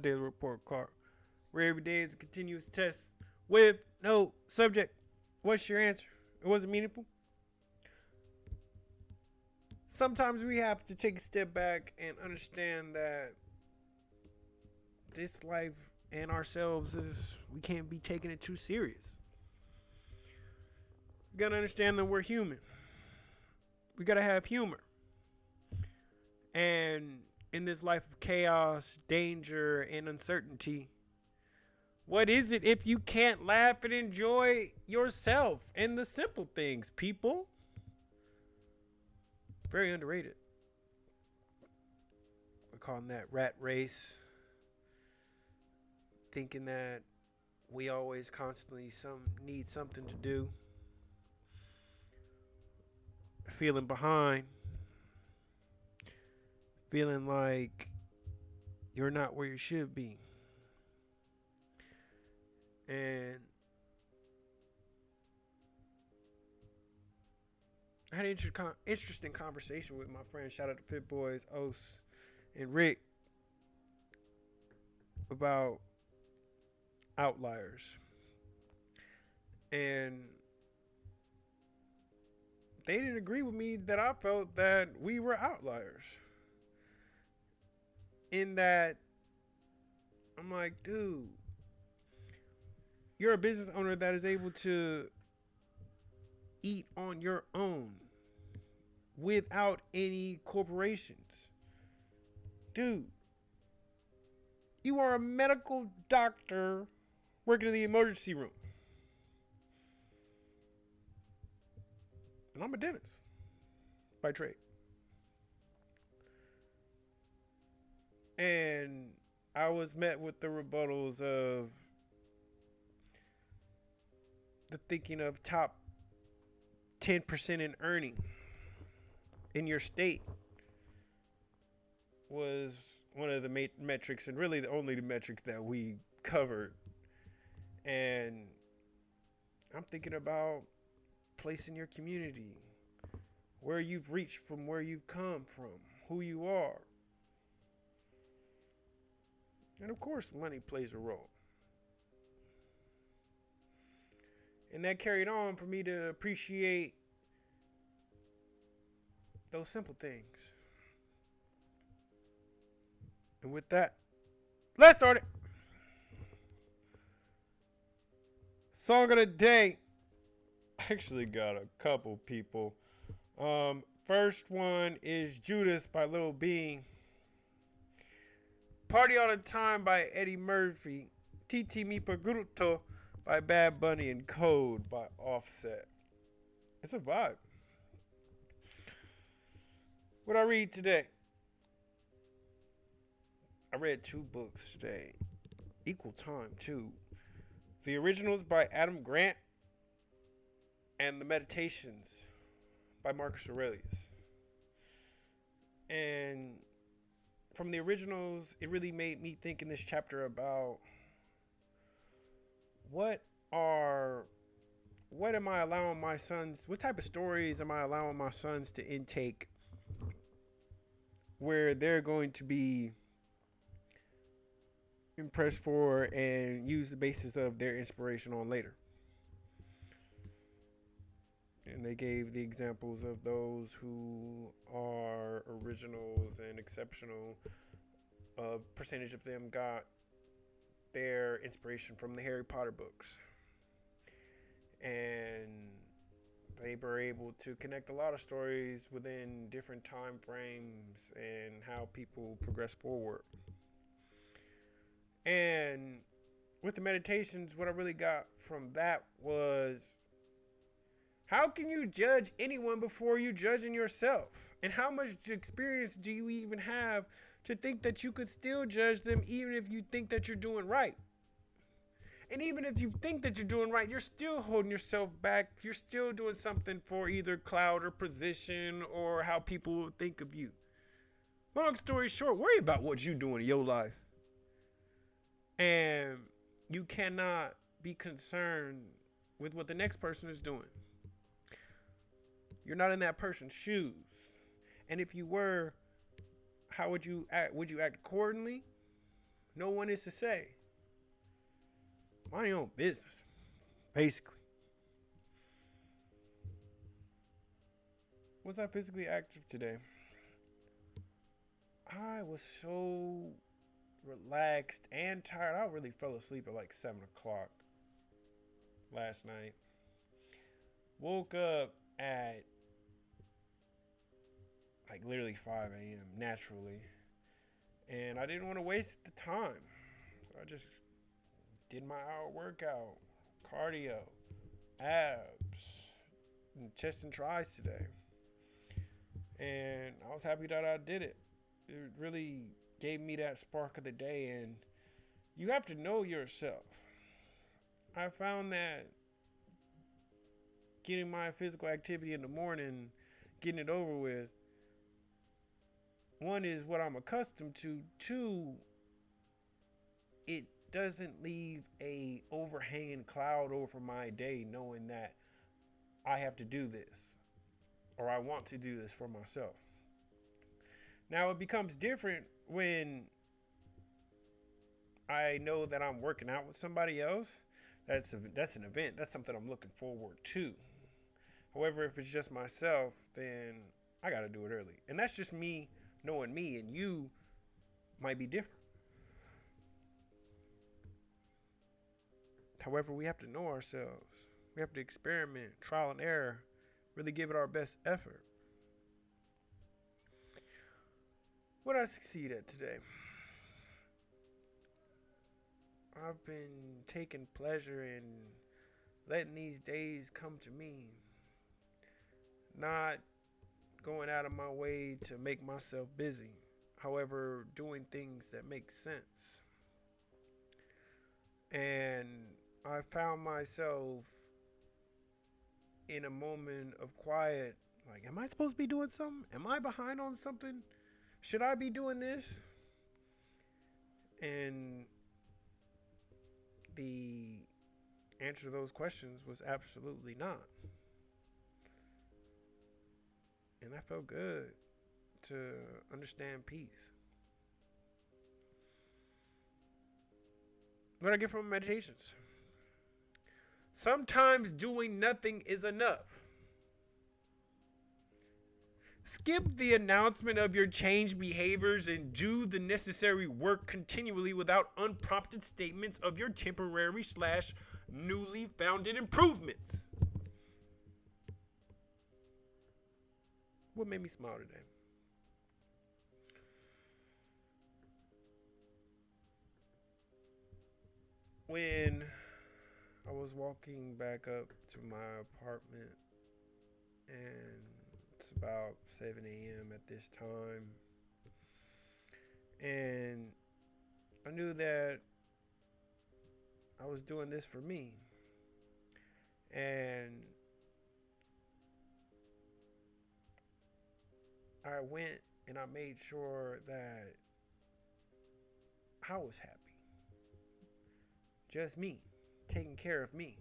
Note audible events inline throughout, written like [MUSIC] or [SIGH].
daily report card, where every day is a continuous test with no subject. What's your answer? It wasn't meaningful. Sometimes we have to take a step back and understand that this life and ourselves is we can't be taking it too serious. We gotta understand that we're human. We gotta have humor. And in this life of chaos, danger, and uncertainty, what is it if you can't laugh and enjoy yourself and the simple things, people? Very underrated. We're calling that rat race. Thinking that we always constantly some need something to do. Feeling behind. Feeling like you're not where you should be. And I had an inter- interesting conversation with my friend. Shout out to Fit Boys, Os, and Rick about outliers. And they didn't agree with me that I felt that we were outliers. In that, I'm like, dude, you're a business owner that is able to eat on your own without any corporations. Dude, you are a medical doctor working in the emergency room. And I'm a dentist by trade. And I was met with the rebuttals of the thinking of top 10% in earning in your state was one of the ma- metrics and really the only the metrics that we covered. And i'm thinking about place in your community where you've reached from where you've come from who you are and of course money plays a role and that carried on for me to appreciate those simple things. And with that, let's start it. Song of the day. [LAUGHS] I Actually, got a couple people. Um, first one is Judas by Lil Bean. Party All the Time by Eddie Murphy. Tití Me Preguntó by Bad Bunny and Code by Offset. It's a vibe. What I read today? I read two books today. Equal time, too. The originals by Adam Grant and the Meditations by Marcus Aurelius. And from the originals, it really made me think in this chapter about what are what am I allowing my sons what type of stories am I allowing my sons to intake where they're going to be impressed for and use the basis of their inspiration on later. And they gave the examples of those who are originals and exceptional. A percentage of them got their inspiration from the Harry Potter books. And they were able to connect a lot of stories within different time frames and how people progress forward. And with the meditations, what I really got from that was how can you judge anyone before you judging yourself? And how much experience do you even have to think that you could still judge them even if you think that you're doing right? And even if you think that you're doing right, you're still holding yourself back. You're still doing something for either cloud or position or how people think of you. Long story short, worry about what you're doing in your life. And you cannot be concerned with what the next person is doing. You're not in that person's shoes. And if you were, how would you act? Would you act accordingly? no one is to say. Mind your own business, basically. Was I physically active today? I was so relaxed and tired. I really fell asleep at like 7 o'clock last night. Woke up at like literally 5 a.m. naturally. And I didn't want to waste the time. So I just did my hour workout, cardio, abs, and chest and tries today. And I was happy that I did it. It really gave me that spark of the day. And you have to know yourself. I found that getting my physical activity in the morning, getting it over with, one is what I'm accustomed to. Two, it doesn't leave a overhanging cloud over my day knowing that I have to do this or I want to do this for myself. Now it becomes different when I know that I'm working out with somebody else. That's a, that's an event. That's something I'm looking forward to. However, if it's just myself, then I got to do it early. And that's just me knowing me and you might be different. However, we have to know ourselves. We have to experiment, trial and error, really give it our best effort. What I succeed at today? I've been taking pleasure in letting these days come to me. Not going out of my way to make myself busy. However, doing things that make sense. And I found myself in a moment of quiet like, am I supposed to be doing something? Am I behind on something? Should I be doing this? And the answer to those questions was absolutely not. And that felt good to understand peace. What I get from meditations? Sometimes doing nothing is enough. Skip the announcement of your changed behaviors and do the necessary work continually without unprompted statements of your temporary slash newly founded improvements. What made me smile today? When I was walking back up to my apartment, and it's about 7 a.m. at this time, and I knew that I was doing this for me. And I went and I made sure that I was happy. Just me, taking care of me.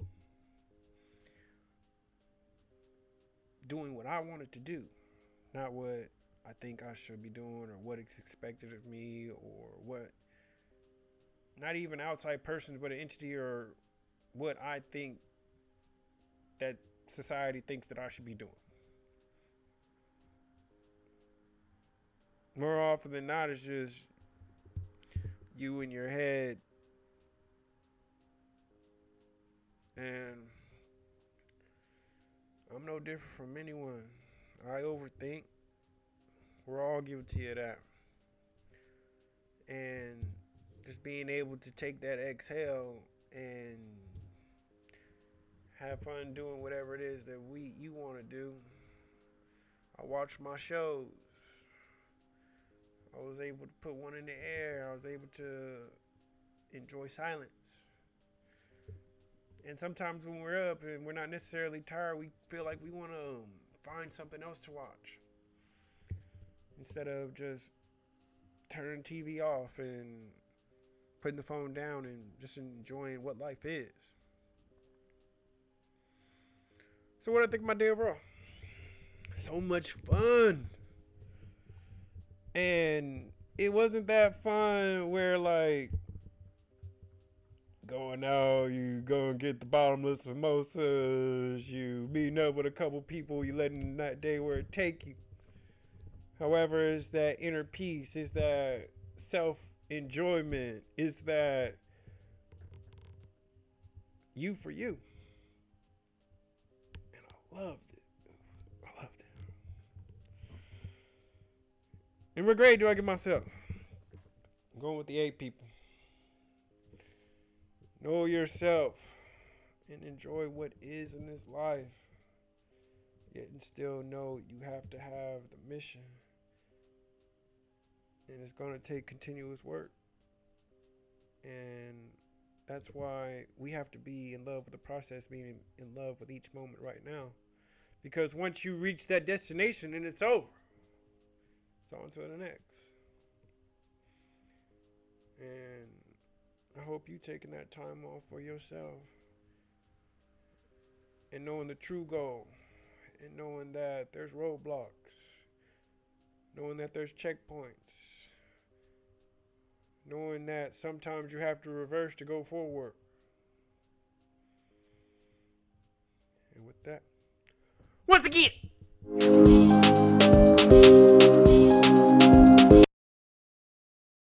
Doing what I wanted to do, not what I think I should be doing or what is expected of me or what, not even outside persons, but an entity or what I think that society thinks that I should be doing. More often than not, it's just you in your head. And I'm no different from anyone. I overthink. We're all guilty of that. And just being able to take that exhale and have fun doing whatever it is that we you want to do. I watch my shows. I was able to put one in the air. I was able to enjoy silence. And sometimes when we're up and we're not necessarily tired, we feel like we want to um, find something else to watch instead of just turning TV off and putting the phone down and just enjoying what life is. So, what do I think of my day overall? So much fun and it wasn't that fun where like going out, you go and get the bottomless mimosas, you meeting up with a couple people, you letting that day where it take you. However, it's that inner peace, it's that self enjoyment, it's that you for you. And I loved it. I loved it. And what grade do I get myself? I'm going with the eight people. Know yourself and enjoy what is in this life. Yet and still know you have to have the mission. And it's going to take continuous work. And that's why we have to be in love with the process, being in love with each moment right now. Because once you reach that destination and it's over, it's on to the next. And I hope you taking that time off for yourself and knowing the true goal and knowing that there's roadblocks, knowing that there's checkpoints, knowing that sometimes you have to reverse to go forward. And with that, once again,